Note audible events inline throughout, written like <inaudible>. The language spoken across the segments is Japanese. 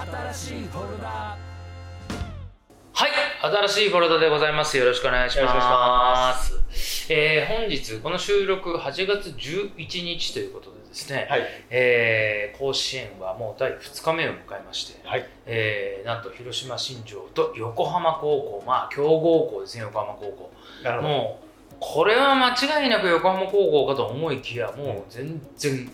新しいフォルダはい新しいフォルダでございますよろしくお願いしますえー本日この収録8月11日ということでですね、はい。えー甲子園はもう第2日目を迎えまして、はい。えーなんと広島新庄と横浜高校まあ強豪校ですね横浜高校。もうこれは間違いなく横浜高校かと思いきやもう全然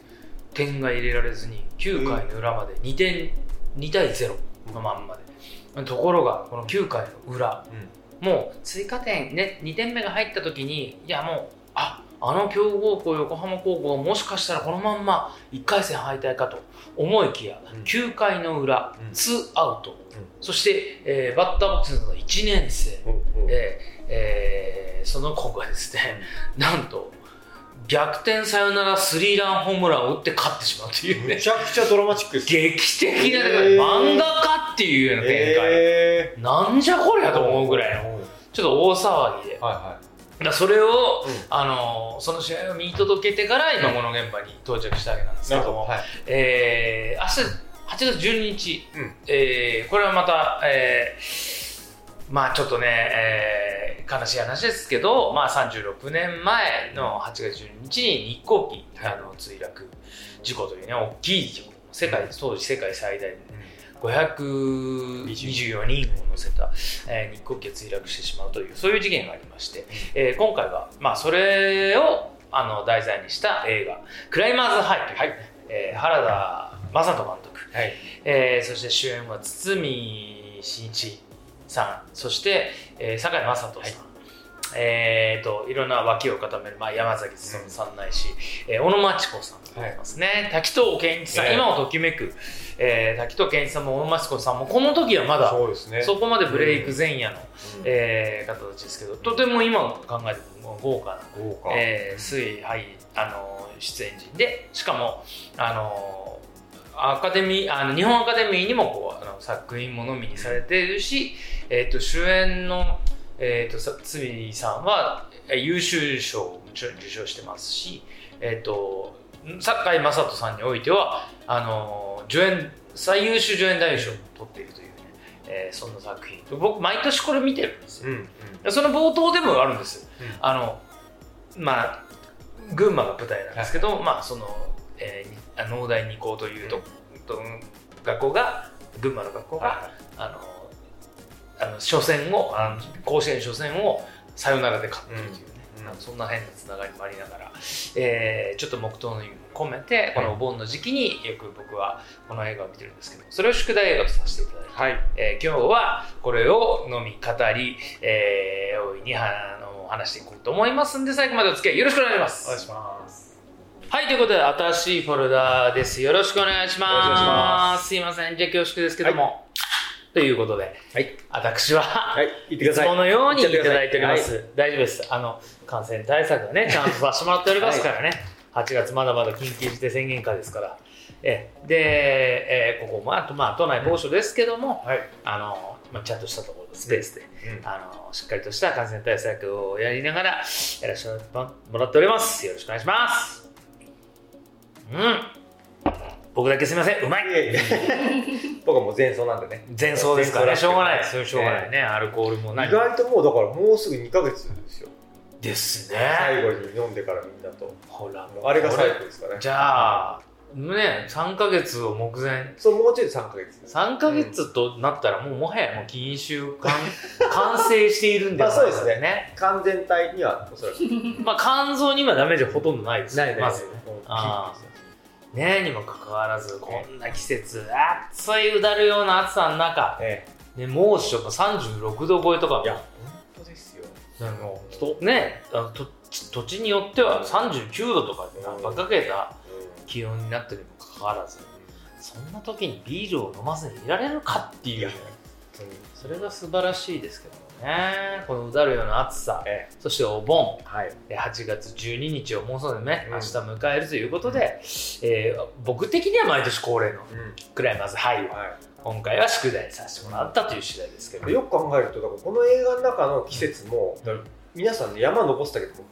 点が入れられずに9回の裏まで2点2対0のまんまで。ところがこの9回の裏。もう追加点ね2点目が入った時にいやもうああの強豪校横浜高校がもしかしたらこのまんま1回戦敗退かと思いきや、うん。9回の裏、うん。2アウト、そして、えーバッターボックスの1年生、うん。うん。う。ん。えーえーその子がですね、なんと逆転サヨナラスリーランホームランを打って勝ってしまうというね。めちゃくちゃドラマチックです。劇的な、へー漫画家っていうような展開、えなんじゃこりゃと思うぐらいの。の。ちょっと大騒ぎで。はだからそれを、いはい。あのその試合を見届けてから今この現場に到着したわけなんですけども、はい。えー明日8月12日、うん。えーこれはまた、えーまあちょっとね、えー悲しい話ですけど、まあ、36年前の8月12日に日航機、はい。あの墜落事故というね大きい事故世界当時世界最大で、ね、524人を乗せた、えー日航機が墜落してしまうというそういう事件がありまして、えー今回は、まあ、それをあの題材にした映画「クライマーズハイ」とい。う、えー原田雅人監督、はい。えーそして主演は堤真一さん。そして、えー、堺雅人さん、えー、といろんな脇を固める、まあ、山崎努さんないし、えー小野真知子さんもいますね、滝藤健一さん、ええ今をときめく、えー滝藤健一さんも小野真知子さんもこの時はまだそうですね。そこまでブレイク前夜の、うん。えー方たちですけどとても今考えても豪華な豪華。えー、水はいあの出演陣でしかもあのアカデミーあの日本アカデミーにもこうあの作品ものみにされているし、えー、と主演の、えー、とさ堤さんはえー優秀賞をもちろん受賞してますし、えー、と堺雅人さんにおいてはあの助演最優秀助演男優賞を取っているというね、えーそんな作品僕毎年これ見てるんですようん。うん。その冒頭でもあるんですよ、うんあのまあ群馬が舞台なんですけど、まあその、えー農大二高というと、と学校が群馬の学校が、はあのあの初戦をあの甲子園初戦をサヨナラで勝ってるというね、うんなんかそんな変なつながりもありながら、えーちょっと黙祷の意味も込めてこのお盆の時期によく僕はこの映画を見てるんですけどそれを宿題映画とさせていただいてい。はい。えー今日はこれを飲み語り、えー大いにはあの話していこうと思いますんで最後までお付き合いよろしくお願いします。お願いします。はいということで新しいフォルダですよろしくお願いします。すいませんじゃあ恐縮ですけども、ということで、はい。私は、はい。い。いつものようにいたださいております。大丈夫です。あの感染対策はね <laughs> ちゃんとさせてもらっておりますからね。8月まだまだ緊急事態宣言下ですから。えで、えーここもあとまあ都内某所ですけども、はい。あの、まあ、ちゃんとしたところスペースで、うんあのしっかりとした感染対策をやりながらやらせてもらっておりますよろしくお願いしますうん。僕だけすみません。うまい。<laughs> 僕はもう前奏なんでね。前奏ですから。ねしょうがない。でですすよしょうがないね、アルコールもない。意外ともうだからもうすぐ2ヶ月ですよ。ですね。最後に飲んでからみんなと。ほら。あれが最後ですかね。じゃあね3か月を目前。そう、もうちょいで3ヶ月。です。3か月となったらもうもはやもう禁酒完完成しているんではないか <laughs> あそうですね。完全体にはおそらく。<laughs> まあ肝臓にはダメージほとんどないですないまずもうあピークですよねにもかかわらずこんな季節暑いうだるような暑さの中、えね、猛暑も36度超えとか。えいや、本当ですよ。なんかもねあのと土地によっては39度とかでうん。バカげたう気温になってるにもかかわらずそんな時にビールを飲まずにいられるかっていう。それが素晴らしいですけどもね。このうだるような暑さ。えそしてお盆。えはい。で8月12日をもうすぐね、うん。明日迎えるということで、えー僕的には毎年恒例のうん。クライマーズハイをは今回は宿題にさせてもらったという次第ですけど、い。よく考えると、だからこの映画の中の季節も、だから皆さんね、山登ってたけど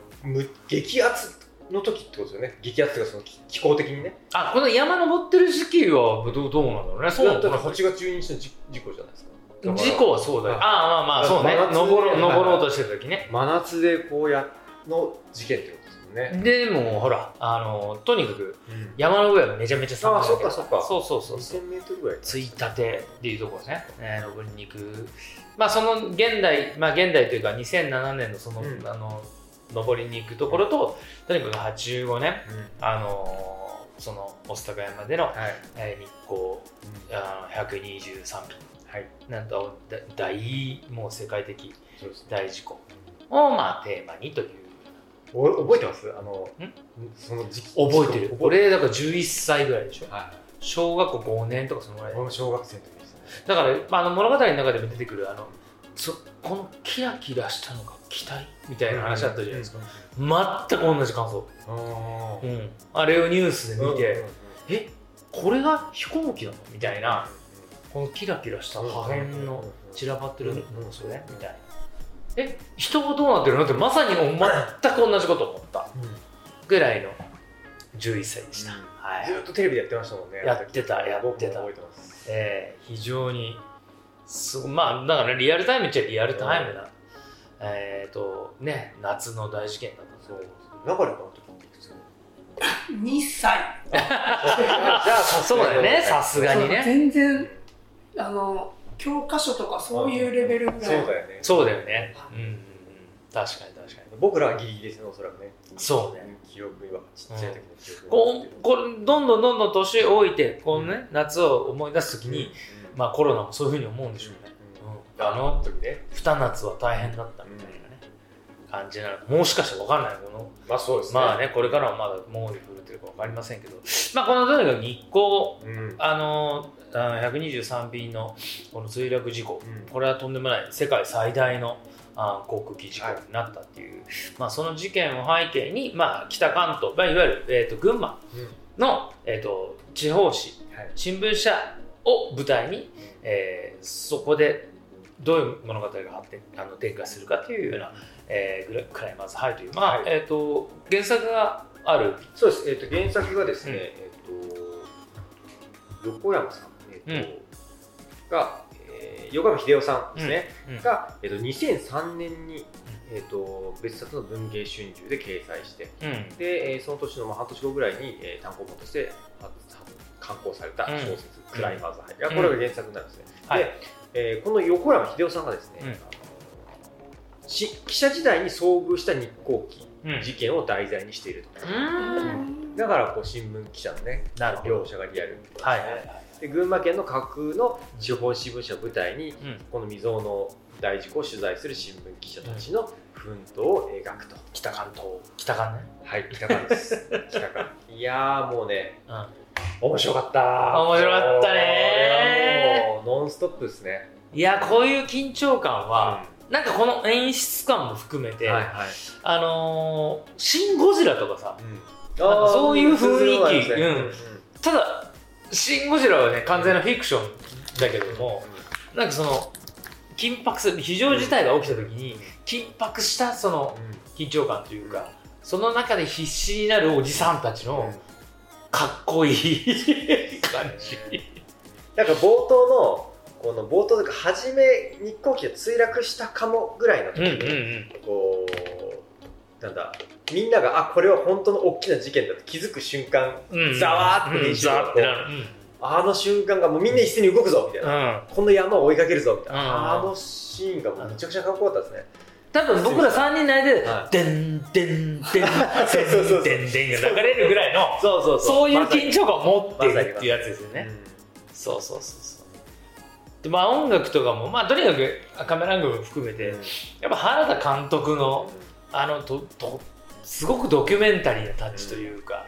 激アツの時ってことですよね。激アツがその気気候的にね。あこの山登ってる時期はどうどうなんだろうね。そうだだって8月12日の事事故じゃないですか事故はそうだよ。ああまあまあそうね。登ろう登ろうとはいしてる時ね。真夏でこうやの事件ってことですよね、でもほらあのとにかくうん、山の上はめちゃめちゃ寒いあそっかそっか。そうそうそうそう。2000メートルぐらいついたてっていうところですね、えー登りに行く。まあその現代まあ現代というか2007年のその、うん。あの登りに行くところととにかく85年うん。あのーその御巣鷹山での、はい、えー日光あの123はい、便なんとだ大もう世界的大事故をまあテーマにという。お覚えてます？あのん？その時期覚えてる。俺だから11歳ぐらいでしょ？は小学校5年とかそのぐらい。い俺も小学生の時ですね。だから、まあ、あの物語の中でも出てくるあのそこのキラキラしたのが期待みたいな話だったじゃないですか、全く同じ感想、あー。うん、あれをニュースで見て、うんうんうん。えこれが飛行機なの？みたいなこのキラキラした破片の散らばってるのうんうん。それみたいな。え人はどうなってるのってまさに全く同じことを思った。ぐらいの11歳でした、うん。はい。ずっとテレビでやってましたもんねやってたやってた。覚えてます。えー非常にすごまあだからリアルタイムっちゃリアルタイムな、えっ、とね夏の大事件だったそう。中でこの時っていくつ2歳。<laughs> じゃあそうだよねさすがにね。全然あの教科書とかそういうレベルぐらい。そうだよね。そうだよね。うんうん。うん確かに確かに。僕らはギリギリですねおそらくね。そうね。記憶にはちっちゃい時の記憶こうこれどんどんどんどん年老いてこのね夏を思い出す時に、まあコロナもそういうふうに思うんでしょうね、うん、ああのの時ね。二夏は大変だったみたいな。ね、感じなのもしかしたら分かんないこの。まあそうですね。まあねこれからはまだ猛威振るってるか分かりませんけど。まあこのとにかく日光うん。あのあ123便のこの墜落事故、うん。これはとんでもない世界最大のあ航空機事故になったっていう、まあ、その事件を背景に、まあ、北関東、まあ、いわゆる、えー、と群馬の、えー、と地方紙はい。新聞社を舞台に、えーそこでどういう物語が発展あの展開するかというような、えークライマーズハイという、まあはい。えー、と原作がある、そうです、えー、と原作がですね、うん。えー、と横山さん、えーとが、えー横山秀夫さんですね、うん。うん。が、えー、と2003年に、えー、と別冊の文芸春秋で掲載してうん。で、えーその年のまあ半年後ぐらいに、えー単行本としては刊行された小説「クライマーズハイ」がこれが原作なんですね、はい。で、えーこの横山秀夫さんがですね、記者時代に遭遇した日航機うん。事件を題材にしていると、うん。だからこう新聞記者のねなるほど。描写がリアルにはいはいはい。で群馬県の架空の地方新聞社を舞台にうん。この未曾有の大事故を取材する新聞記者たちの奮闘を描くと、北関東。北関ね。はい北関です。<laughs> 北関。いやーもうねうん。面白かった。面白かったねもうノンストップですね。いやこういう緊張感は、なんかこの演出感も含めて、はいはい。あのーシン・ゴジラ」とかさうん。なんかそういう雰囲気。あーそううん。ただ「シン・ゴジラ」はね完全なフィクションだけどもなんかその緊迫する非常事態が起きた時に緊迫したその緊張感というかその中で必死になるおじさんたちうん。のかっこいい <laughs> 感じ。なんか冒頭のこの冒頭とか初め日航機が墜落したかもぐらいの時うんうんうに、ん。こうなんだみんながあこれは本当の大きな事件だと気づく瞬間うんざわーってうん練習がざわってなる。あの瞬間がもうみんな一斉に動くぞみたいな、うん。この山を追いかけるぞみたいな、うん。あのシーンがもうめちゃくちゃかっこよかったですね、多分僕ら3人の間では「でんでんでんでんでん」が流れるぐらいのそうそうそう。いう緊張感を持ってるっていうやつですよね、そうそうそうでまあ音楽とかもまあとにかくカメラアングルも含めて、やっぱ原田監督のあのととすごくドキュメンタリーなタッチというか、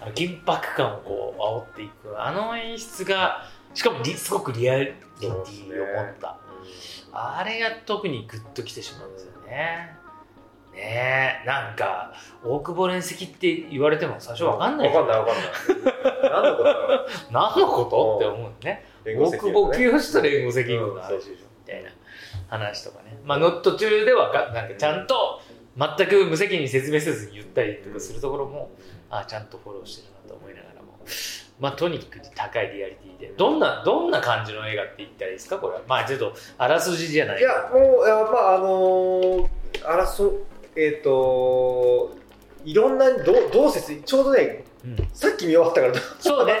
あの緊迫感をこう煽っていくあの演出がしかもリすごくリアリティを持った、あれが特にグッときてしまうんですよね。ねえなんか大久保連席って言われても最初わかんないわかんないわかんない。<laughs> 何のこと何のこと？って思うね連合赤軍ね。清と連合赤軍の話でしょみたいな話とかね。まあの途中ではかなんかちゃんと全く無責任に説明せずに言ったりとかするところも、あちゃんとフォローしてるなと思いながらも、まあ、とにかく高いリアリティで。どんなどんな感じの映画って言ったらいいですか？これは。まあちょっとあらすじじゃない。いやもういやまああのー、あらそえっ、といろんなどうどう説ちょうどねうんさっき見終わったからそうね。<laughs>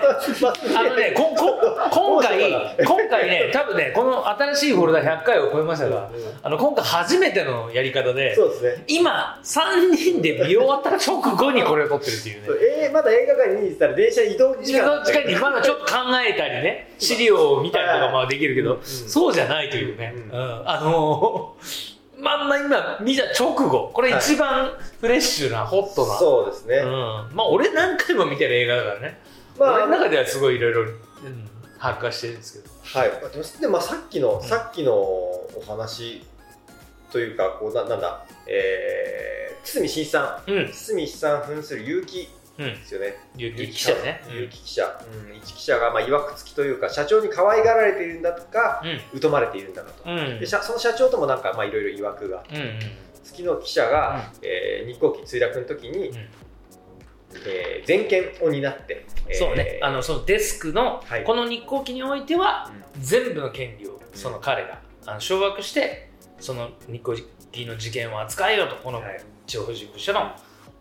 あのね、ここ <laughs> 今回、今回ね、多分ね、この新しいフォルダ100回を超えましたが、うんあの今回初めてのやり方で、そうですね。今、3人で見終わった直後にこれを撮ってるっていうね。えー、まだ映画館に見に行ったら電車移動時間。どっちかにまだちょっと考えたりね、資料を見たりとかまあできるけど、うん。そうじゃないというね、あのーまんま今見た直後、これ一番フレッシュな、ホットな。そうですね、うん、まあ俺何回も見てる映画だからね、まあ俺の中ではすごいいろいろうん把握はしてるんですけど。はい、でまあ、さっきの、さっきのお話というかこうななんだ、えー、堤真一さん。うん、堤真一さん扮する結城うんで、すよね。ゆき記者ね。結城記者、うん、一記者がまあいわくつきというか社長に可愛がられているんだとかうん、疎まれているんだなと、うん、うんで、社その社長ともなんかまあいろいろいわくが。うん、うん、月の記者が、えー日航機墜落の時に、うん。えー全権を担って、えーそうね、あのそのデスクの、はい。この日航機においては、全部の権利をその彼があの掌握してその日航機の事件を扱えよとこのはい。地方事務所の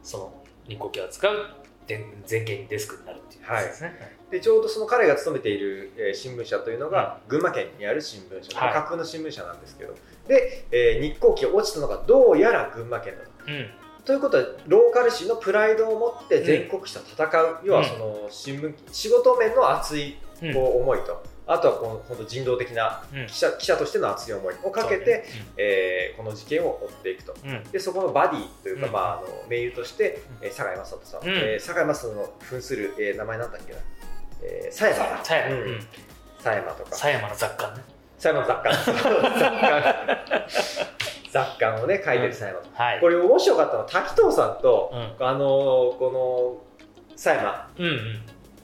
その日航機を扱う全全権デスクになるっていうですね。でちょうどその彼が勤めている、えー新聞社というのが、群馬県にある新聞社、はい。架空の新聞社なんですけど。で、えー日航機が落ちたのがどうやら群馬県だと。うん、ということはローカル紙のプライドを持って全国紙と戦う、要はその新聞仕事面の熱いうん。こう思いと、あとはこの本当人道的なうん。記者記者としての熱い思いをかけて、えーこの事件を追っていくと。でそこのバディというか、うん。まあ、あの盟友として、えー、酒井雅人さん、うん。えー酒井雅人の扮する、えー名前なんだっけな、えー、狭山。だ狭山とか。狭山の雑貨ね。狭山の雑貨 <laughs> 雑貨雑貨をね書いてる狭山。と、はい。これ面白かったのは滝藤さんと、うん、あのーこの狭山。うん、うん。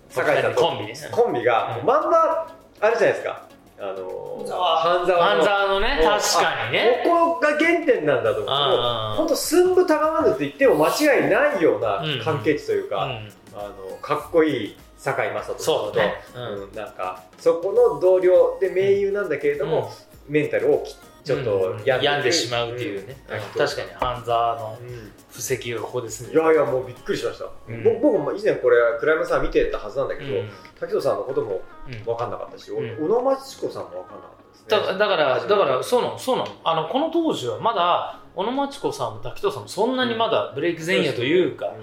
酒井さんと。コンビね。コンビが、まん。まあるじゃないですか。あの半沢の。半沢の。ね、確かにね。ここが原点なんだと思う本当寸分たがわぬと言っても間違いないようなうん関係値というか、うん、あのかっこいい堺雅人さんと。そうね。うん。うん。なんかそこの同僚で盟友なんだけれども、メンタルをきちょっとうん。病病んでしまうっていうね、うん。うん確かに半沢のうん。布石がここですね。いやいやもうびっくりしました、うん。僕僕も以前これ倉山さん見てたはずなんだけど、うん。滝藤さんのこともうん。分かんなかったし、うん。小野町子さんも分かんなかったですね。だだからだからそうなのそうなの。あのこの当時はまだ小野真知子さんも滝藤さんもそんなにまだブレイク前夜というか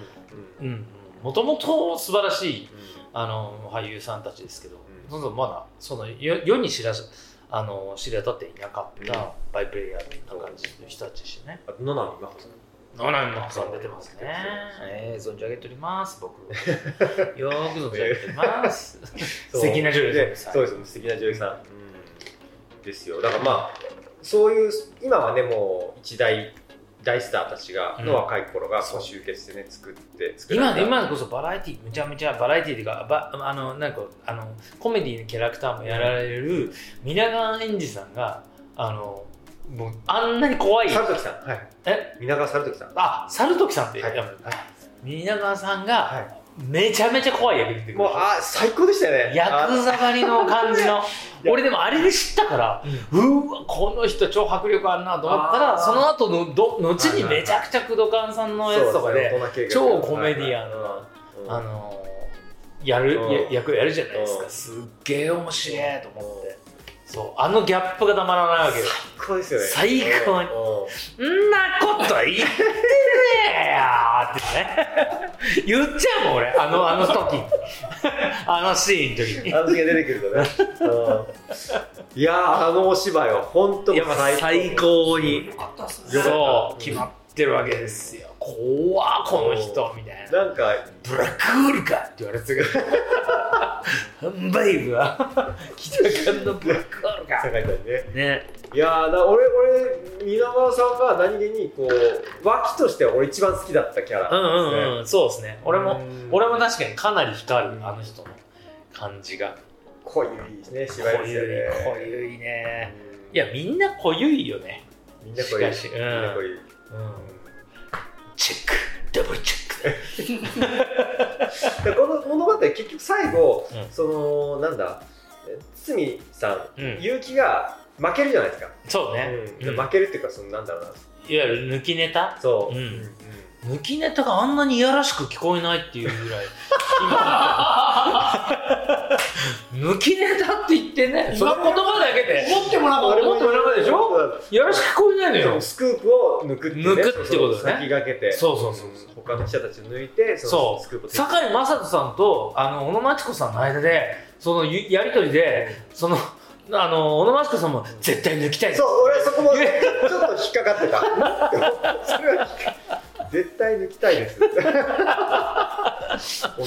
うん。うん。うんもともと素晴らしいうん。あの俳優さんたちですけど、ん。そのまだその世世に知らずあの知り当たっていなかった、うんバイプレイヤーな感じの人たちでしたね。野波真帆さん野波真帆さん出てますね。えー、存じ上げております、僕。<laughs> よーく存じ上げております。<laughs> 素敵な女優さん。そうです素敵な女優さん、うんですよだからまあそういう今はねもう一大大スターたちが、うん。の若い頃がこう集結してね作って作今今こそバラエティーめちゃめちゃバラエティーっていうかばあのなんかあのコメディのキャラクターもやられる皆川円二さんがあのもうあんなに怖い。猿時さん。はい。え？皆川猿時さん。あ猿時さんって、はい。い。や皆川さんがはめちゃめちゃ怖い役で出てい、くる。もうあ最高でしたよね。ヤクザ狩りの感じの。俺でもあれで知ったからうーわこの人超迫力あるなと思ったらその後のど後にめちゃくちゃ工藤勘さんのやつとかで超コメディアンなあのーやる、うん。や役やるじゃないですか、うん。すっげえ面白いと思って、そうあのギャップがたまらないわけよ。最高ですよね。最高に。うんんなこと言ってねえよーってね。<laughs> 言っちゃうもん俺。あのあの時。に <laughs> あのシーンの時。にあの時が出てくるとね、うん。いやーあのお芝居は本当いやまあ最高に。そう決まってるわけですよ怖っこの人みたいな。なんかブラックホールかって言われてたけど。販売部は <laughs> 北館のブラックホールか。酒井さんにね。ね。いや俺俺皆川さんが何気にこう脇としては俺一番好きだったキャラうんうんうんそうですね。俺もうん。俺も確かにかなり光るあの人の感じが。濃いですね芝居で。すよね濃ゆいね。うん。いやみんな濃ゆいよね。みんな濃い。しかしうん。みんな濃い。うんチェック。ダブルチェックこの物語結局最後、うん。そのなんだ？え堤さん、うん。結城が負けるじゃないですか、そうね、うん。うん。負けるっていうかそのなんだろうな。いわゆる抜きネタ？そう、うん抜きネタがあんなにいやらしく聞こえないっていうぐらい。今。抜きネタって言ってね。その言葉だけで。思ってもなかった思ってもなかったでしょ？いやらしく聞こえないのよ。スクープを抜くってね、抜くってことだね。先駆けて。そうそうそうそう。他の記者たちを抜いてそそうのスクープを堺雅人さんとあの小野真知子さんの間でそのゆやり取りでそのあの小野真知子さんも絶対抜きたいそう俺そこもちょっと引っかかってた。それは絶対抜きたいです。<laughs> 小野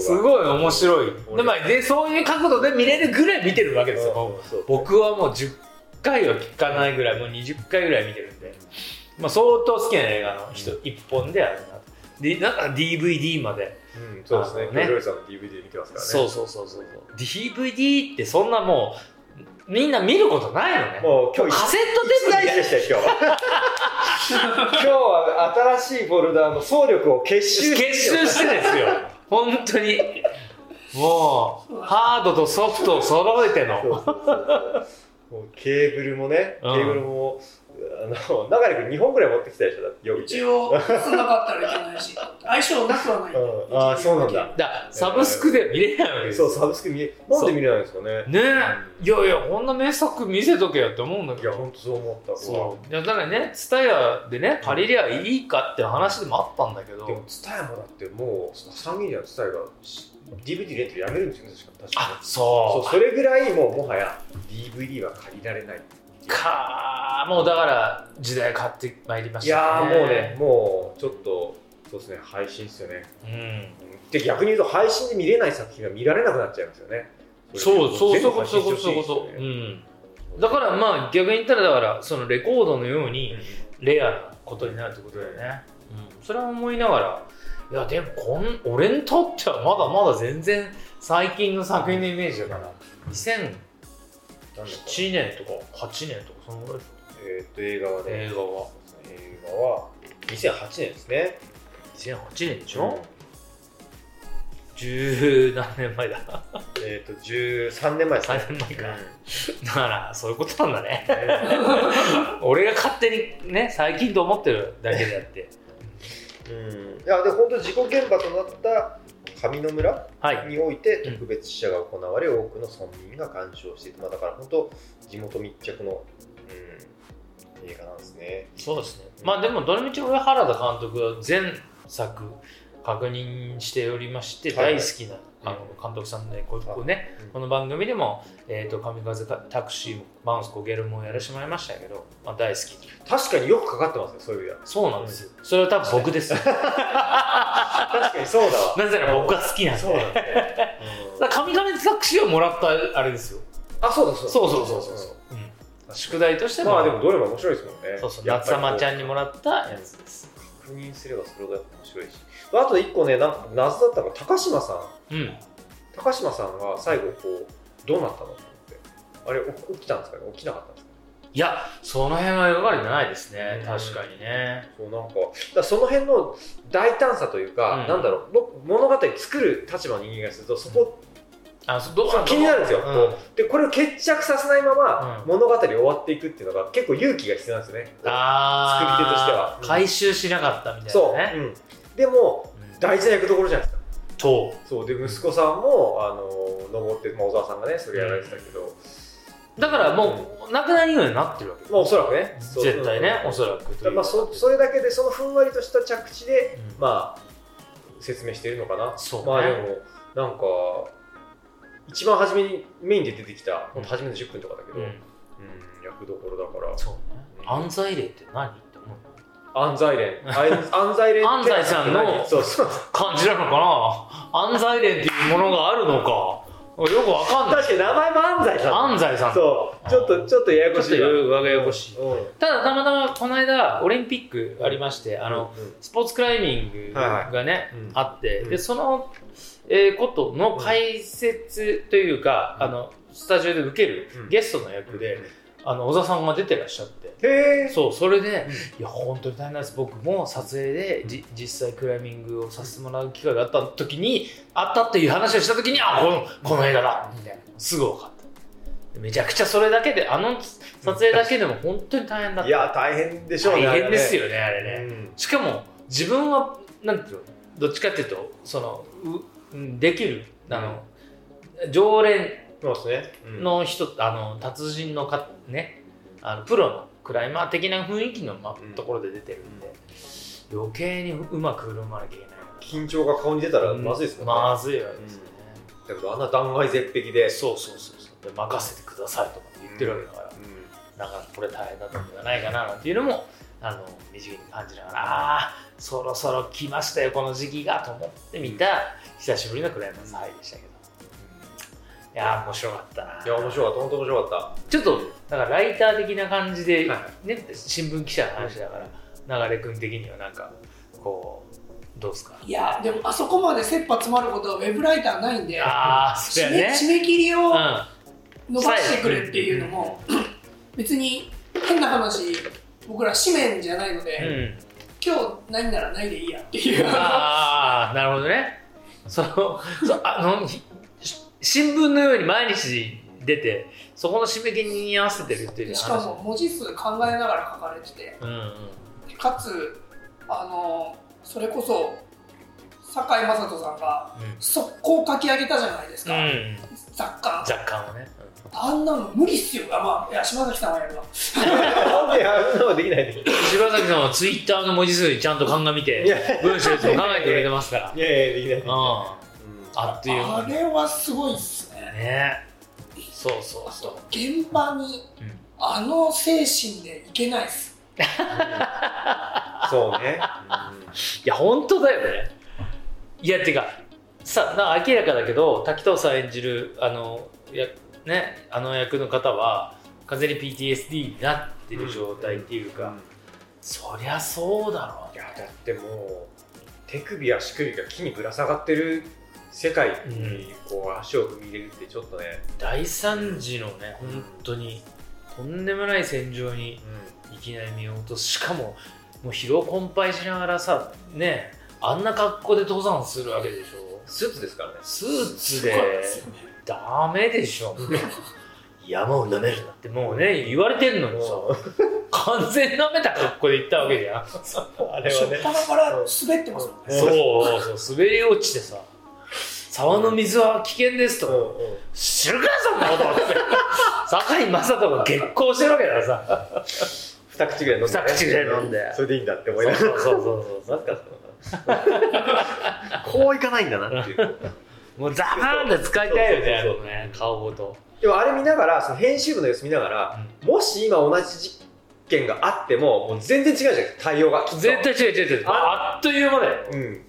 すごい面白い。俺。で,、まあ、でそういう角度で見れるぐらい見てるわけですよ、僕はもう10回は聞かないぐらいもう20回ぐらい見てるんで、まあ、相当好きな映画の一一本であるな。でなんか DVD まで、うん、そうですね。あのね。ねさんの DVD 見てますからね。そうそうそうそう。DVD ってそんなもうみんな見ることないのね。もう今日カセットテープ大事。でしたよ今日。今日は新しいフォルダーの総力を結集して。結集してですよ。本当に。もうハードとソフトを揃えてのケーブルもね、うん。ケーブルもあの中君2本ぐらい持ってきたでしょだって一応すなかったらいけないし相性なくはない、う <laughs> んあーそうなんだ。だサブスクで見れないわけです。よそうサブスク見えなんで見れないんですかね。ね。えいやいやこんな名作見せとけよって思うんだけど。いや本当そう思ったそう。いやだからね TSUTAYA でね借りりゃいいかって話でもあったんだけど。でもツタヤもだってもう参議院のツタヤが DVD レンタルやめるんですよね確か。確かあにそそうそれぐらいもうもはや DVD は借りられない。かもうだから時代変わってまいりまいしたやーもうねもうちょっとそうですね配信ですよね。うん。で逆に言うと配信で見れない作品が見られなくなっちゃいますよね。そうそうそういうそうそうだからまあ逆に言ったらだからそのレコードのようにレアなことになるってことだよね、うん、それは思いながらいやでもこん俺にとってはまだまだ全然最近の作品のイメージだから。2007なんだか年とか8年とかそのぐらい。えーっと映画はね。映画は。映画は2008年ですね。2008年でしょ、十何年前だ。えーっと13年前ですね。3年前か。うん。だからそういうことなんだね。ね。<laughs> 俺が勝手にね最近と思ってるだけであってうん。いやで本当事故現場となった上野村はい。において特別試写が行われ、多くの村民が鑑賞していて、まあ、だから本当地元密着の、うん、映画なんですね。そうですね。まあでもどのみち上原田監督は全作確認しておりましてはい。大好きな、あの監督さんでこうん。この番組でも「えー、と神風タクシー」「マウスコゲルモ」をやらせてもらいましたけど、まあ、大好き。確かによくかかってますね、そういうやそうなんです。よ、それは多分僕ですよ。<laughs> 確かにそうだわ。なぜなら僕が好きなんで。そうだね。うん。神風タクシーをもらったあれですよ。あ、そうだそうだ。そうそうそうそうそう、うん、宿題としても。まあでもどれも面白いですもんね。そうそう夏様ちゃんにもらったやつです確認すればそれが面白いし。あと一個ね、なんか謎だったのが高島さん。うん。高島さんが最後こうどうなったのって。あれお起きたんですかね？起きなかったんですかいやその辺は描かれてないですね。うん。確かにね。そうなんかだその辺の大胆さというか、うん。なんだろう僕物語作る立場の人間がするとそこ、あそどそう。気になるんですよ、うん。でこれを決着させないままうん。物語終わっていくっていうのが結構勇気が必要なんですよね、あー。作り手としては。うん。回収しなかったみたいなそう、ねうん。でもうん。大事な役どころじゃないですか。とそう。で息子さんもあの登って、まあ、小沢さんがねそれやられてたけど、だからもうなくなるようになってるわけ。まあおそらくね。そう。絶対ねうん。おそらくだまあ、そそれだけでそのふんわりとした着地で、うん。まあ説明しているのかな。そうね。まあでもなんか一番初めにメインで出てきた本当初めの10分とかだけど、うん。うん役どころだから。そうね。安西霊って何って思う。安西連。安西連安西さんのそうそう。感じなのかな？安西霊っていうものがあるのか。よくわかんない。確かに名前も安西さん。安西さん。そう。ちょっとちょっとややこしいちょっとややこしい。うん。ただたまたまこの間オリンピックありましてあのうんスポーツクライミングがね、うんあって、うん。でその、えーことの解説というか、うん。あのスタジオで受けるうん。ゲストの役で、あの小田さんが出てらっしゃって。そうそれで、いや本当に大変なんです。僕も撮影でじ実際クライミングをさせてもらう機会があった時にあったっていう話をした時にあこのこの映画だみたいな。すぐ分かった。めちゃくちゃそれだけであの撮影だけでも本当に大変だった。いや大変でしょうね大変ですよよねあれね、うんしかも自分はなんていうのどっちかっていうとそのううんできるあの、常連そうですね。うん。の人、あの達人のかねあのプロのクライマー的な雰囲気の、まうん。ところで出てるんで余計にうまく振る舞わなきゃいけない。緊張が顔に出たらまずいですもんね、まずいわけですよね、だけどあんな断崖絶壁で。そうそうそうそう。で任せてくださいとか言ってるわけだから、うだからこれ大変だったんじゃないかななんていうのもあの身近に感じながらああそろそろ来ましたよこの時期がと思って見た久しぶりのクライマーズハイでしたけど。いやー面白かったな。いや面白かった。本当面白かっちょっとだからライター的な感じで、はね新聞記者の話だから流れ君的にはなんかこうどうですか？いやでもあそこまで切羽詰まることはウェブライターないんでああそね。締め切りをうん。伸ばしてくれっていうのも別に変な話僕ら紙面じゃないので、うん。今日ないならないでいいやっていう。ああなるほどね。そのそうあのひ新聞のように毎日出てそこの締め切りに合わせてるっていう話。しかも文字数考えながら書かれてて。うんうん。かつあのそれこそ堺雅人さんが速攻書き上げたじゃないですか、うん、雑感。若干はね、あんなの無理っすよ。あまあいや島崎さんはやるわ。たなんであんなのできないんだけど柴崎さんはツイッターの文字数にちゃんと鑑みいてや。文章いつも考えてくれてますから。いやいやできないうん。あっという間に。あれはすごいっすね。ね。そうそうそう。現場にうん。あの精神でいけないっす。そうね、いや本当だよね。いやてかさな明らかだけど滝藤さん演じるあのやねあの役の方は完全に PTSD になってる状態っていうか、そりゃそうだろ。いやだってもう手首や足首が木にぶら下がってる世界にこう足を踏み入れるってちょっとね、大惨事のね本当に。とんでもない戦場にいきなり見落とす。しかももう疲労困憊しながらさねあんな格好で登山するわけでしょ。スーツですからね。スーツでダメでしょ。<laughs> 山を舐めるな。ってもうね言われてるのにさ。完全舐めた。格好で行ったわけじゃん。あれはね。初から滑ってますもんね。そうそうそう。滑り落ちてさ。沢の水は危険ですと、うんうん。知るかそんなこと。って坂井雅人が激高してるわけだからさ。二口ぐらい飲んで、二口ぐらい飲んで。それでいいんだって思そいうながら。そうそうそうそう。<laughs> こういかないんだなっていうもうザーンって使いたいよねあそうそうそうのね顔ごとでもあれ見ながらその編集部の様子見ながら、もし今同じ実験があってももう全然違うじゃん対応がきっと。絶対違う違う違う。あっという間だよ、うん。うん、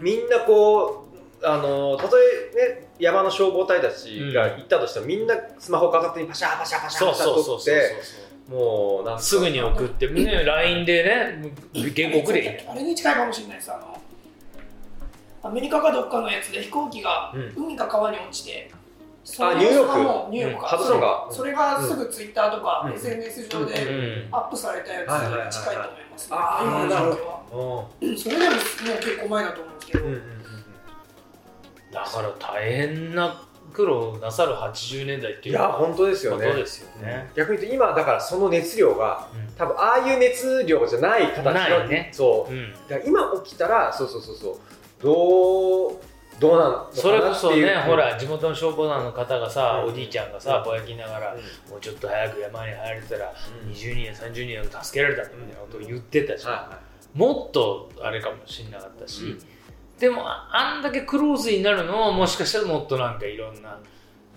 みんなこうあのたとえね山の消防隊たちが行ったとしても、みんなスマホ片手にパシャパシャパシャパシャそうそうそう撮ってもうなんかすぐに送ってね LINE でね原告であれに近いかもしれないですあのアメリカかどっかのやつで飛行機がうん。海か川に落ちて、そあのニューヨーク。ニューヨークか、ハドソンが。それがすぐツイッターとかうん。SNS 上うん。でうん。アップされたやつに近いと思いますね、あー今の状なる況はうんそれでももう結構前だと思うんですけど、うんうんうんだから大変な苦労なさる80年代っていういや本当ですよね。ことですよね、逆に言うと今だからその熱量が多分ああいう熱量じゃない形のないね。そう。うん。だから今起きたらそうそうそうそうどうどうなのそれこそね、うんほら地元の消防団の方がさ、うん。おじいちゃんがさうん。ぼやきながら、もうちょっと早く山に入れたらうん。20人や30人が助けられたみたいなことを言ってたじゃん、はもっとあれかもしれなかったし、うん。でもああんだけクローズになるのはもしかしたらもっとなんかいろんな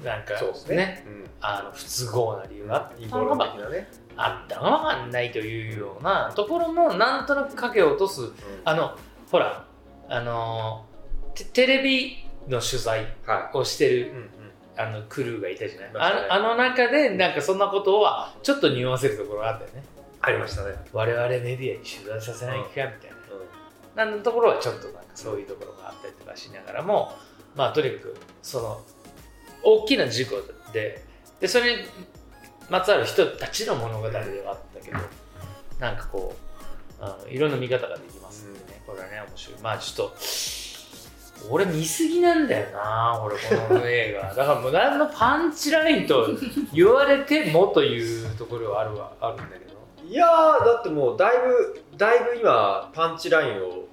なんかいそうですね。うん。あの不都合な理由があったのか的なね。あったかんないというようなところもなんとなく影を落とすあのほらあのテテレビの取材はをしてるいうんうん。あのクルーがいたじゃない、あのあの中でなんかそんなことはちょっと匂わせるところがあったよね。ありましたね。我々メディアに取材させないかみたいな、なんのところはちょっとなんかそういうところがあったりとかしながらもまあとにかくその大きな事故ででそれにまつわる人たちの物語ではあったけどなんかこうあのいろんな見方ができますんでね、これはね面白い。まあちょっと俺見すぎなんだよな俺この映画。<laughs> だからもう何のパンチラインと言われてもというところはあるわ。あるんだけど。いやーだってもうだいぶだいぶ今パンチラインを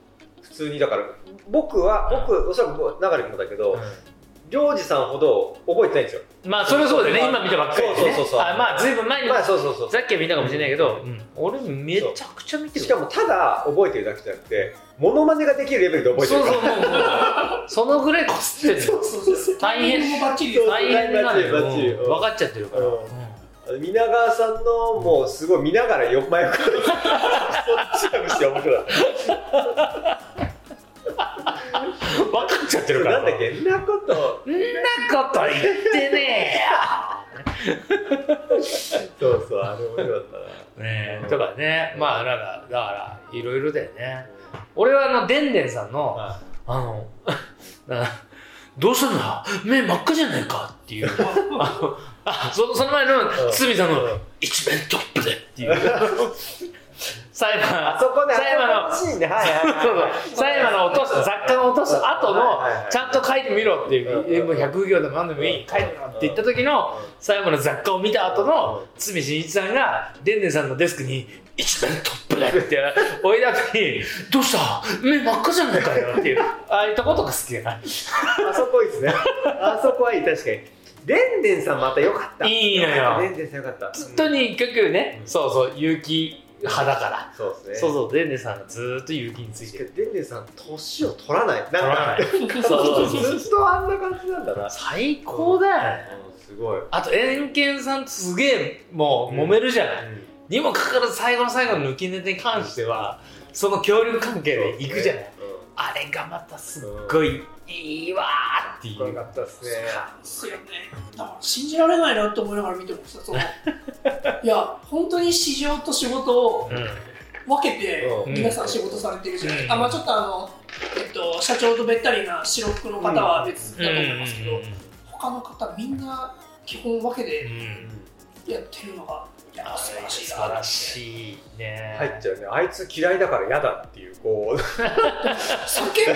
普通にだから僕は僕おそらく流れてもだけど良二さんほど覚えてないんですよ。まあそれはそうだよね。今見たばっかりで、ね、そうそうそうそう。あまあずいぶん前に、まあそうそうそうさっきは見たかもしれないけど、うん。俺めちゃくちゃ見てるしかもただ覚えてるだけじゃなくてモノマネができるレベルで覚えてるそうそうもうそのぐらいこすってるそうそうそう。大変バッチリ大変なのよ。バッチリうん。分かっちゃってるから、うん。皆川さんのもうすごい見ながらよ真横に。<laughs> そっちがむしろ面白かった分かっちゃってるから。なんだっけ？んなこと。んなこと言ってね <laughs> そうそうあれ面白かったな。えよねえとかね。まあなんかだからいろいろだよね。俺はあのでんでんさんのはあの <laughs> などうしたんだ目真っ赤じゃないかっていう。<laughs> あのあそその前の堤さんのうん。一面トップでっていう裁判あそこね裁判のあそうはいそう裁判の落とす雑貨の落とす後のちゃんと書いてみろっていうもう100行でも何でもいい書いてみろって言った時の最後の雑貨を見た後の堤真一さんがでんでんさんのデスクに一面トップでって置いた後に「どうした？目真っ赤じゃないかよ」っていう。ああいったことが好きだから。あそこいいですね。あそこはいい確かに。でんでんさんまた良かった。いいのよ。でんでんさん良かった。とにかくねそうそう結城派だから。そうですね。そうそうでんでんさんがずーっと結城についてる。でんでんさん年を取らない。なん取らない。そうそうずっとあんな感じなんだな。最高だよね。うんすごい。あとエンケンさんとすげえもう揉めるじゃない、にもかかわらず最後の最後の抜きネタに関してはその協力関係で行くじゃない、あれがまたすっごいいいわーっていう、よかったですね。ですよね。だから信じられないなって思いながら見てましたその <laughs> いや本当に市場と仕事をうん。分けてうん。皆さん仕事されてるじゃない、うん。あまあちょっとあの、えっと、社長とべったりな白服の方は別だと思いますけど、他の方みんな基本分けうんでうん。やってるのがいやあ素晴らしい。素な晴らしいね。入っちゃうね。あいつ嫌いだから嫌だっていうこう。酒バ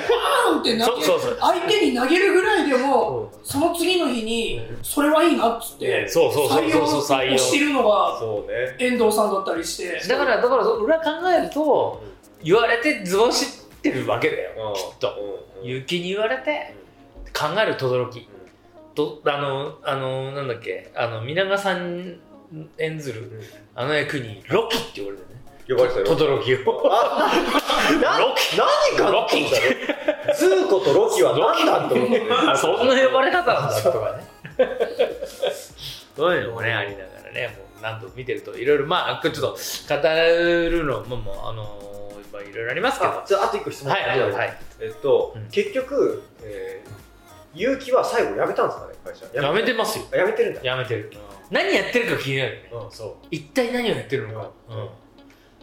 ーンって投げそうそうそう。相手に投げるぐらいでもその次の日にそれはいいなっつってそうそうそう採そうそう。採用してるのがそうね。遠藤さんだったりして。だからだから裏考えると言われて図星ってるわけだよ。うん。きっと。うん。結城に言われて考える轟。とあのあのなんだっけ。あの皆川さん演ずるあの役にロキって言われてね。呼ばれてたよ。轟を。あなロキ。何かロキったの？ズーコとロキは何だと思ってそんな呼ばれ方なんだ。とかねそう。いうのもねありながらねもう何度も見てるといろいろまあちょっと語るのももうあのまあいろいろありますけど。あじゃああと一個質問。はいはいはい。えっと、うん。結局、えー、結城は最後辞めたんですかね会社。やめてますよ。あ辞めてるんだ。やめてる。何やってるか気になるよね。うんそ一体何をやってるのか。うん。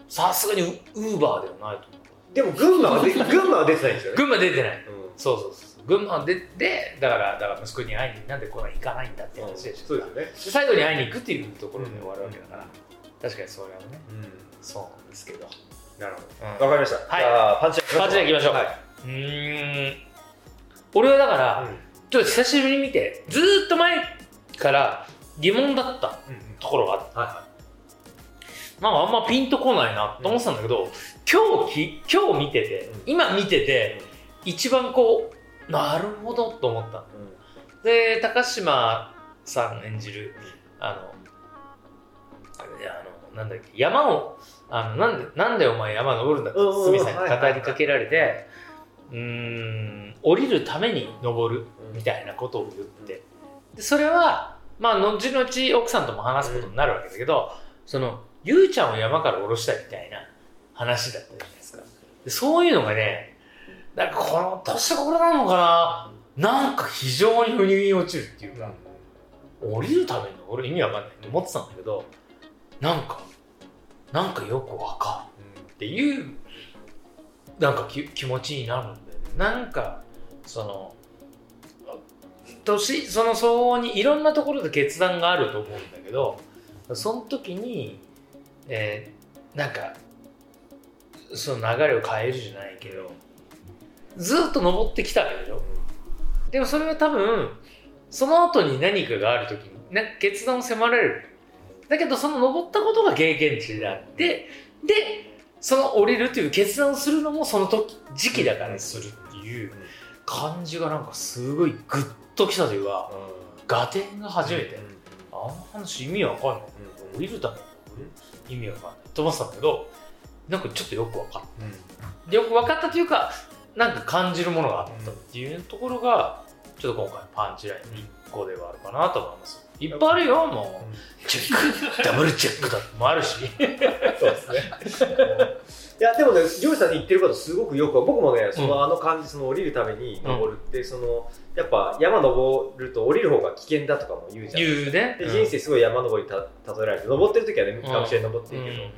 さすがにウーバーではないと思う。うでも群馬はで <laughs> 群馬は出てないんですよね。群馬出てない。うん。そうそうそう群馬出てだからだから息子に会いになんでこんな行かないんだって話でしょ。そうですよね。で最後に会いに行くっていうところで終わるわけだから、確かにそれはね。うん。そうなんですけど、なるほうん。どわかりました、はい。じゃあパンチパンチライン行きましょう。はい、うーん俺はだから、ちょっと久しぶりに見てずーっと前から疑問だったうんうん。ところがあってはなんかあんまピンとこないなと思ってたんだけど、今日き今日見てて、うん。今見てて一番こうなるほどと思った。い、で高島さん演じるあのあのなんだっけ山をあのなんでなんでお前山登るんだってうんうんうん。堤さんに語りかけられてうーん降りるために登るうん。みたいなことを言って。でそれはまあ後々奥さんとも話すことになるわけだけど、そのゆうちゃんを山から下ろしたいみたいな話だったじゃないですか。でそういうのがねなんかこの年頃なのかな。なんか非常に腑に落ちるっていうか、降りるために俺意味わかんないと思ってたんだけどなんかなんかよくわかるっていうなんかき気持ちになるんだよね。なんかその年その相応にいろんなところで決断があると思うんだけどその時に、えーなんかその流れを変えるじゃないけどずっと登ってきたわけでしょ。でもそれは多分その後に何かがある時にな決断を迫られる。だけどその登ったことが経験値であってでその降りるという決断をするのもその時時期だからするっていう感じがなん。かすごいグッときたというか合点が初めて、あの話意味わかん。ない降りるため意味わかん。ないと思ってたん。だけどなん。かちょっとよくわかったよく分かったというかなん。か感じるものがあったっていうところがちょっと今回のパンチラインの1個ではあるかなと思います。いっぱいあるよもう。チェック。ダブルチェックだもあるし。そうですね。いやでもね、ジョージさんに言ってることすごくよく、僕もね、そのあの感じ、その降りるために登るって、そのやっぱ山登ると降りる方が危険だとかも言うじゃん。言うね。で人生すごい山登りにた例えられて、登ってる時はね、学者に登ってるけど、ううん。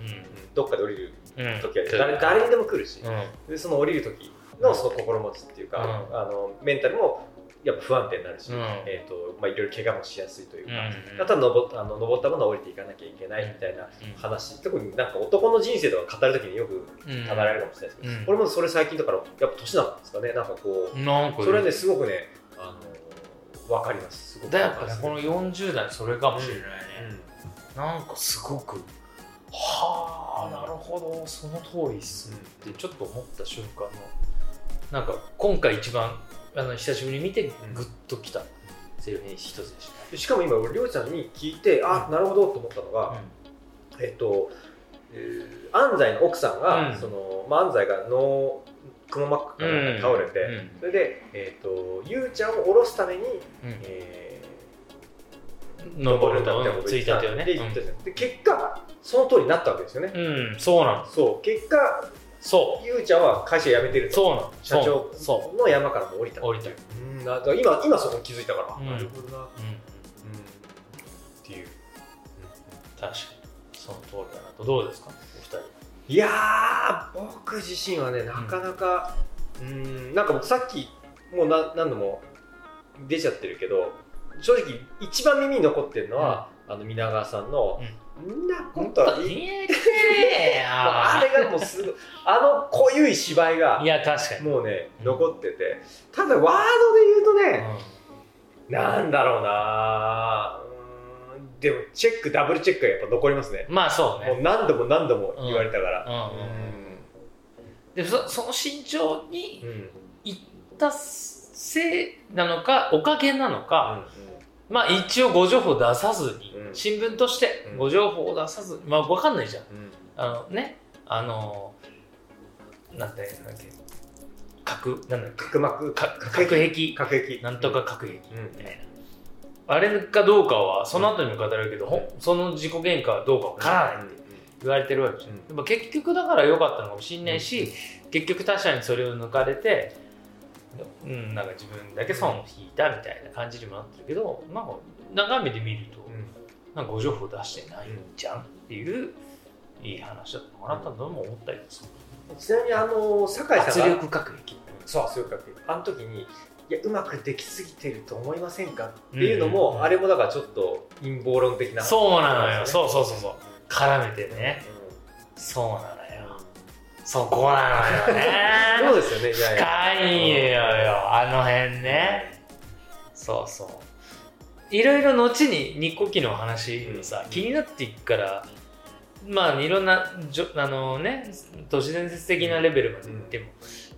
どっかで降りる時は誰誰にでも来るし、うん。でその降りる時のその心持ちっていうか、うん。あのメンタルもやっぱ不安定になるし、うん。えーとまあ、いろいろ怪我もしやすいというか、うん。あとは登の登ったものを降りていかなきゃいけないみたいな話、特になんか男の人生とか語るときによくうん。語られるかもしれないですけど、うん。俺もそれ最近だからやっぱ年なんですかね？なんかこう、なんかそれはねすごくねあの分かります。すごくだかねこの40代それかもしれないね、うん。なんかすごくはあなるほどその通りっすってちょっと思った瞬間のなんか今回一番あの久しぶりに見てグッときた。セリフに一つでした、しかも今俺りょうちゃんに聞いてあなるほどと思ったのが、えっと、えー安西の奥さんが、うん。そのまあ、安西が脳くも膜かなんか倒れて、うん。それで、えっとゆうちゃんを下ろすために、うん。えー登ると。みたいなことついたってよね。で結果その通りになったわけですよね、うん、うんそうなのそう。結果そゆうちゃんは会社辞めてるそうなの。社長その山からも降りた降りたうん。なだから今今そこに気づいたから、うん。なるほどな、う、うん、っていう、確かに。その通りだなと。どうですか？お二人。いやー僕自身はねなかなかうん。なんか僕さっきもうな何度も出ちゃってるけど正直一番耳に残ってるのは、あの皆川さんの「んなことはいい」いねあれがもうすごいあの濃ゆい芝居がいや確かに、もうねうん残ってて。ただワードで言うとうね、ん。なんだろうな。でもチェックダブルチェックがやっぱ残りますね。まあそうね。もう何度も何度も言われたから。うん。うん。でそその慎重にうん。うんいったせいなのかおかげなのか、まあ一応ご情報出さずに、うん。新聞としてうん。ご情報を出さずにまあ分かんないじゃん。うん。あのねあのなんだっけ。核なんだっけ。角膜。か核兵器核兵器なんとか核兵器うん。みたいな、あれかどうかはその後にも語られるけど、ほんその自己原価はどうかわからないって言われてるわけじゃん、うん。でも結局だから良かったのかもしれないし、結局他者にそれを抜かれて、うん、なんか自分だけ損を引いたみたいな感じにもなってるけど、なんか長い目で見ると、なんかご情報出してないんじゃんっていういい話だったのかなとも思ったりもする。ちなみにあの酒井圧さんが力核兵器。そう圧力核兵器あの時にいやうまくできすぎてると思いませんかっていうのも、うんあれもだからちょっと陰謀論的なそうなのよ。うそうそうそうそう。絡めてね。そうなのよ。そこなのよね。<laughs> そうですよね。深いよよ、あの辺ね。そうそう。いろいろ後に日光機の話もさ、うん。気になっていくから、まあいろんなじょあのね都市伝説的なレベルまで行っても、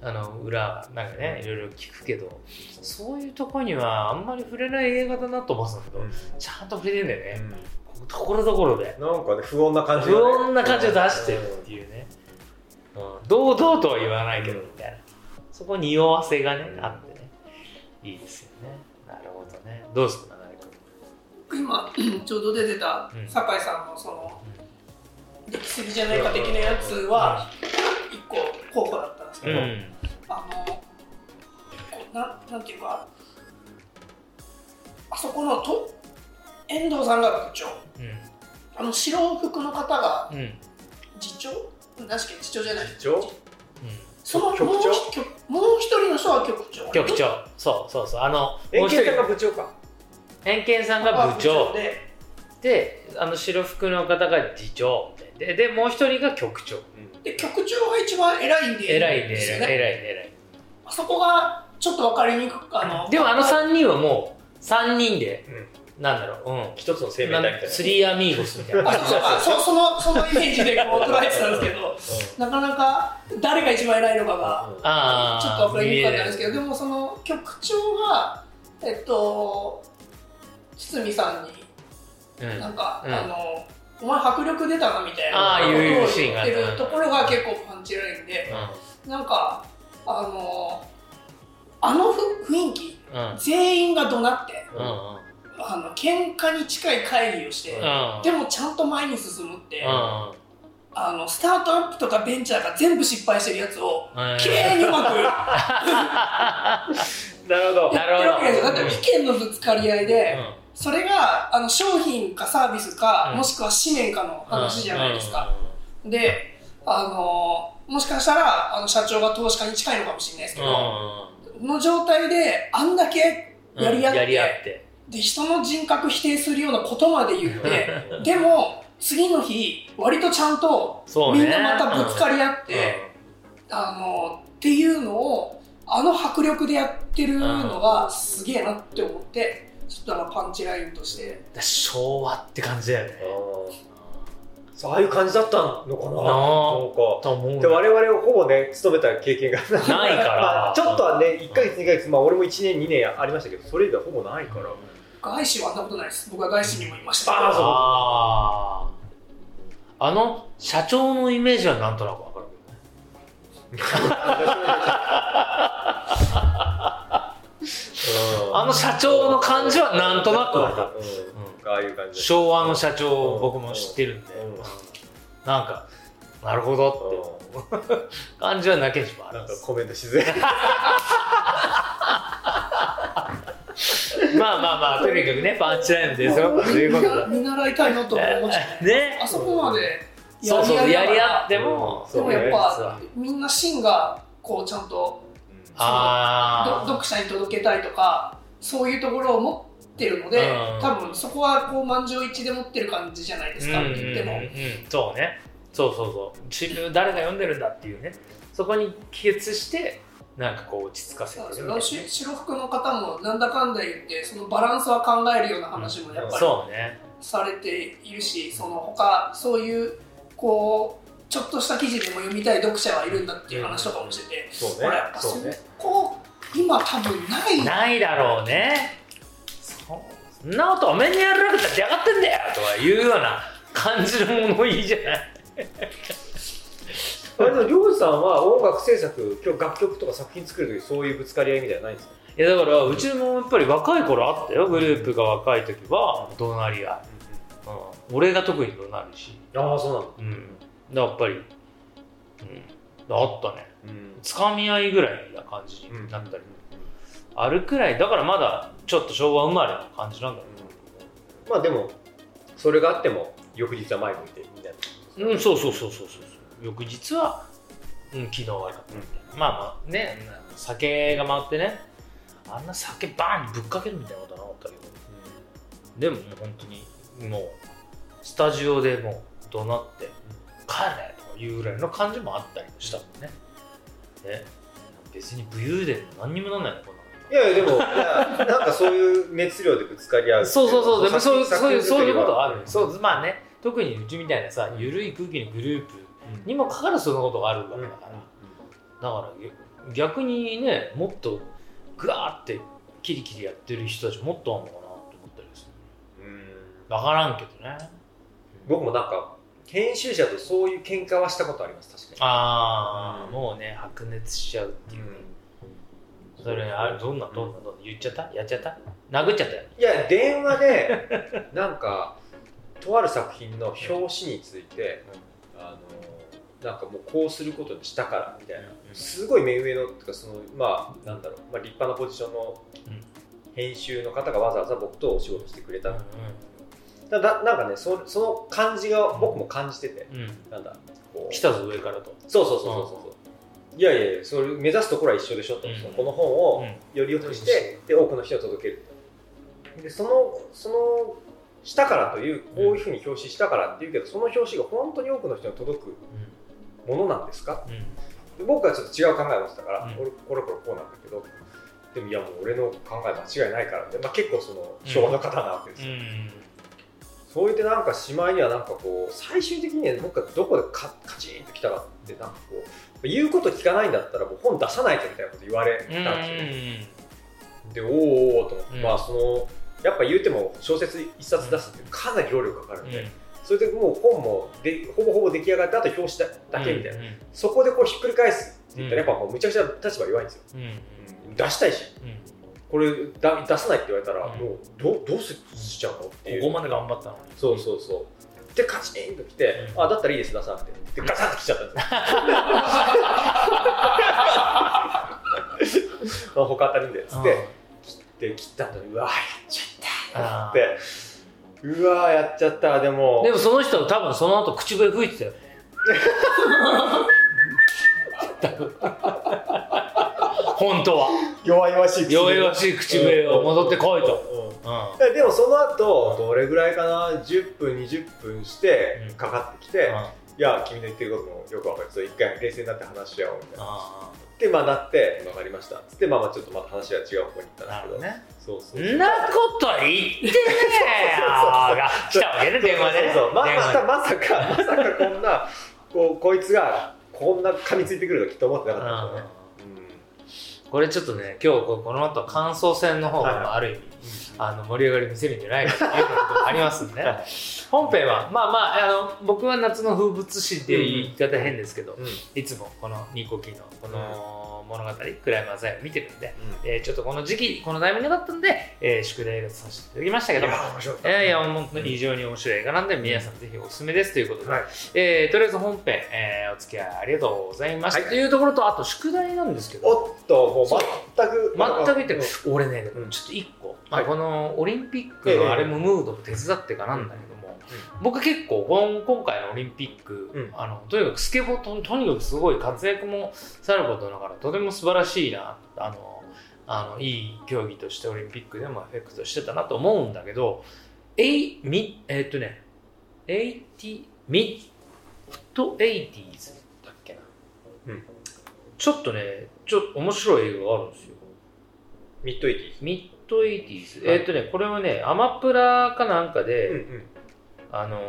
あの裏なんかねいろいろ聞くけどそういうとこにはあんまり触れない映画だなと思ってたけど、ちゃんと触れてんだよね、ところどころで。なんかね不穏な感じね。穏な感じを出してるっていうね、うん、堂々とは言わないけどみたいな。そこに匂わせがねあってね。いいですよね。なるほどね。どうですか長井君？今 <clears throat> ちょうど出てたうん。酒井さんのそのできすぎじゃないか的なやつは一個候補だったんですけど、うん。あのこうなんなんていうかあそこのと遠藤さんが部長。あの白服の方がうんうん。次長確か次長じゃない。次長その局長？もう一人の人は局長。局長。そうそうそう。あの円形さんもう一人。が部長か。偏見さんが部長で。であの白服の方が次長ででもう一人が局長。で局長が一番偉いんで。偉いねで偉い偉いね。偉いあそこがちょっと分かりにくくあのでもあの3人はもう3人で、なんだろう、うん、一つの生命体みたいな。スリーアミーゴスみたいな。あそうあそそのそのイメージでこう捉えてたんですけどなかなか誰が一番偉いのかがあちょっと分かりにくかったんですけどでもその局長がえっと堤さんにうん。なんか、うん。あのお前迫力出たなみたいなことを言ってるところが結構パンチラインで、なんかあのあのふ雰囲気全員が怒鳴ってうんうんあの喧嘩に近い会議をして、うん。でもちゃんと前に進むって、うん。あのスタートアップとかベンチャーが全部失敗してるやつをうん。綺麗にうまくや <laughs> なるほど。ってるわけですよ。だって意見のぶつかり合いで、うん。それがあの商品かサービスか、うん。もしくは使命かの話じゃないですか、であのもしかしたらあの社長が投資家に近いのかもしれないですけうん。ど、この状態であんだけやり合ってで人の人格否定するようなことまで言ってでも次の日割とちゃんとそうね。みんなまたぶつかり合って、あのっていうのをあの迫力でやってるのがすげえなって思ってちょっとあのパンチラインとして。だ昭和って感じだよね。そうああいう感じだったのかななんか。と思うで我々はほぼね勤めた経験がない。から。<laughs> まあちょっとはね1か月2か月まあ俺も1年2年ありましたけどそれ以外ほぼないから外資はあんなことないです。僕は外資にもいました。あそう。あああの社長のイメージはなんとなくわかるけどね。あの社長の感じはなんとなくわかる、うん。ああいう感じ。昭和の社長僕も知ってるんで、なんかなるほどって。<laughs> 感じはなければあるなんかコメントしづらいまあまあまあとにかくねパンチラインですよ。ということだ見習いたいなと思いましたね。ねあそこまでそうそうやり合ってでも、うん。もやっ実ぱはみんな芯がこうちゃんと読者に届けたいとかそういうところを持ってるので、うん。多分そこはこう満場一致で持ってる感じじゃないですか、うんうん。言っても、そうね。そうそうそう。自分誰が読んでるんだっていうね。そこに帰結してなんかこう落ち着かせてるなんですよし白服の方もなんだかんだ言ってそのバランスは考えるような話もやっぱりされているしその他そういうこうちょっとした記事でも読みたい読者はいるんだっていう話とかもしてて、そうこれやっぱそそうね。こ今多分ない。ないだろうね。そそんなことおめえにやらなくたってやがってんだよとかいうような感じの物言いじゃないあれでもりょうじさんは音楽制作今日楽曲とか作品作る時そういうぶつかり合いみたいなのないんですか？いやだからうちもやっぱり若い頃あったよグループが若い時は怒鳴り合い、うん、俺が特に怒鳴るし。ああそうなんだ。うん。やっぱり、うん、あったね。うん。つかみ合いぐらいな感じになったり、あるくらい。だからまだちょっと昭和生まれな感じなんだろまあでもそれがあっても翌日は前向いてみたいな。ううんそうそうそうそうそう翌日は、うん、昨日悪かったみたいな、まあまあね酒が回ってね。あんな酒バーンぶっかけるみたいなことはなかったけど。でももう本当にもうスタジオでもう怒鳴って「帰れ!」とかいうぐらいの感じもあったりもしたもんね。ね。別に武勇伝何にもなんないのこんな。のいやいやでもなんかそういう熱量でぶつかり合うそうそうそう。でもそういう作そういうそういうことはあ作るそうまあね。特にうちみたいなさ緩い空気のグループにもかかわらずそのことがあるわけだから、だから逆にねもっとグワーってキリキリやってる人たちもっとあるのかなと思ったりする。うん。分からんけどね。僕もなんか編集者とそういう喧嘩はしたことあります確かああ、うん。もうね白熱しちゃうってに、いうね、それあれどんなどんなどんな言っちゃった？やっちゃった？殴っちゃったよ。いや電話でなんかとある作品の表紙について、なんかもうこうすることにしたからみたいな、うん。すごい目上のとかそのまあなんだろう、まあ、立派なポジションのうん。編集の方がわざわざ僕とお仕事してくれた、うただなんかねそその感じが僕も感じてて、んうん。うんなんだ。こう。来たぞ上からと。そうそうそうそうそう、いやいやいやそれ目指すところは一緒でしょと、うん。この本をうん。より良くして、で多くの人に届ける。でそのそのしたからというこういうふうに表紙したからっていうけどその表紙が本当に多くの人に届くものなんですか？うん。僕はちょっと違う考えを持ってたから、うん。俺これこれこうなんだけどでもいやもう俺の考え間違いないからって、まあ、結構その昭和の方なわけですよ、うん。そう言ってなんかしまいにはなんかこう最終的にね僕がどこでカカチンときたかってなんかこう言うこと聞かないんだったらもう本出さないとみたいなこと言われたんですよね、でおーおーと思って、うん。まあそのやっぱ言うても小説一冊出すってかなり労力かかるんで、うんそれでもう本もでほぼほぼ出来上がってあと表紙だだけみたいな、うんそこでこうひっくり返すって言ったらやっぱもうむちゃくちゃ立場弱いんですよ、うん。うんうん出したいし。うん。これだ出さないって言われたら、うん。もうどうどうしちゃうのっていう。ここまで頑張ったのに。そうそうそう。でカチンときて、うん。あだったらいいです出さなくて。でガチャッときちゃったんですよ。<laughs> あ他当たりんでっつってで切った後にうわやっちゃったあってうわやっちゃったでも。でもその人多分その後口笛吹いてたよ。<laughs> 本当は。弱々しい弱々しい口笛を戻ってこいと、うん。うん。でもその後どれぐらいかな？10分20分してうん。かかってきて、あいや君の言ってることもよくわかる。一回冷静になって話し合おうみたいな。あでまあなって分かりました。つってまあまあちょっとまた話は違う方に行ったんですけど。ね。そうそうんなこと言ってねえよ。が来たわけね電話でま電話でまさかまさかこんなこうこいつがこんな噛みついてくるときっと思ってなかったんですよね。これちょっとね今日ここの後感想戦の方はいがある意味、あの盛り上がり見せるんじゃないかということがありますんで、はい。本編はまあまああの僕は夏の風物詩っていう言い方変ですけど、うんうん。いつもこのニコキのこの物語「クライマーザイ」を見てるんで、うん。えーちょっとこの時期このタイミングだったんで、えー宿題がさせていただきましたけどもいや面白かったいやいや本当に非常に面白い映画なんで皆さんぜひおすすめですということで、はい。えーとりあえず本編、えーお付き合いありがとうございました、はい。というところとあと宿題なんですけど。おっともう全く全く言ってうん。俺ね、うんちょっと一個、まあはい。このオリンピックええのあれもムードも手伝ってかなんだけども、僕結構今回のオリンピック、うん。あのとにかくスケボーととにかくすごい活躍もさることながらとても素晴らしいなあのあのいい競技としてオリンピックでもエフェクトしてたなと思うんだけどえいみえーっとね80ミッド 80s だっけな、うん。ちょっとねちょっと面白い映画があるんですよ。 mid eighty mid 80s、はいえーっとねこれはねアマプラかなんかで、うんうんあのー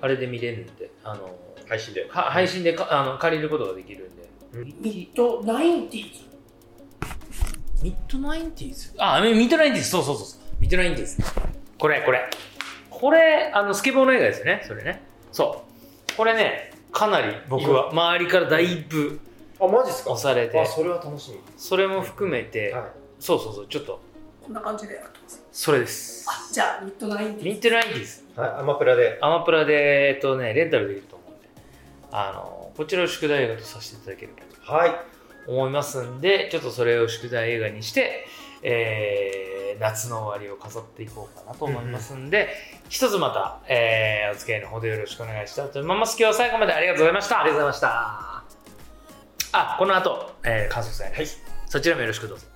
あれで見れるんで、あのー配信でか配信でかあの借りることができるんで。ミッドナインティーズ？ミッドナインティーズ？あ、ミッドナインティーズ、そうそうそう。ミッドナインティーズ。これ、これ。これ、あの、スケボーの映画ですよね、それね。そう。これね、かなり僕は周りからだいぶあマジっすか？押されてあ、それは楽しみそれも含めて、はいそうそうそう、ちょっと、こんな感じでやってますそれです。あじゃあ mid nineties mid nineties。はいアマプラでアマプラで、えっとね、レンタルできると思うんで、あの、こちらを宿題映画とさせていただければはいと思いますんで、ちょっとそれを宿題映画にして、えー夏の終わりを飾っていこうかなと思いますんで、一つまた、えーお付き合いのほどよろしくお願いしたいと思います。今日は最後までありがとうございました。ありがとうございましたあ、この後、えー、感想戦、はいそちらもよろしくどうぞ。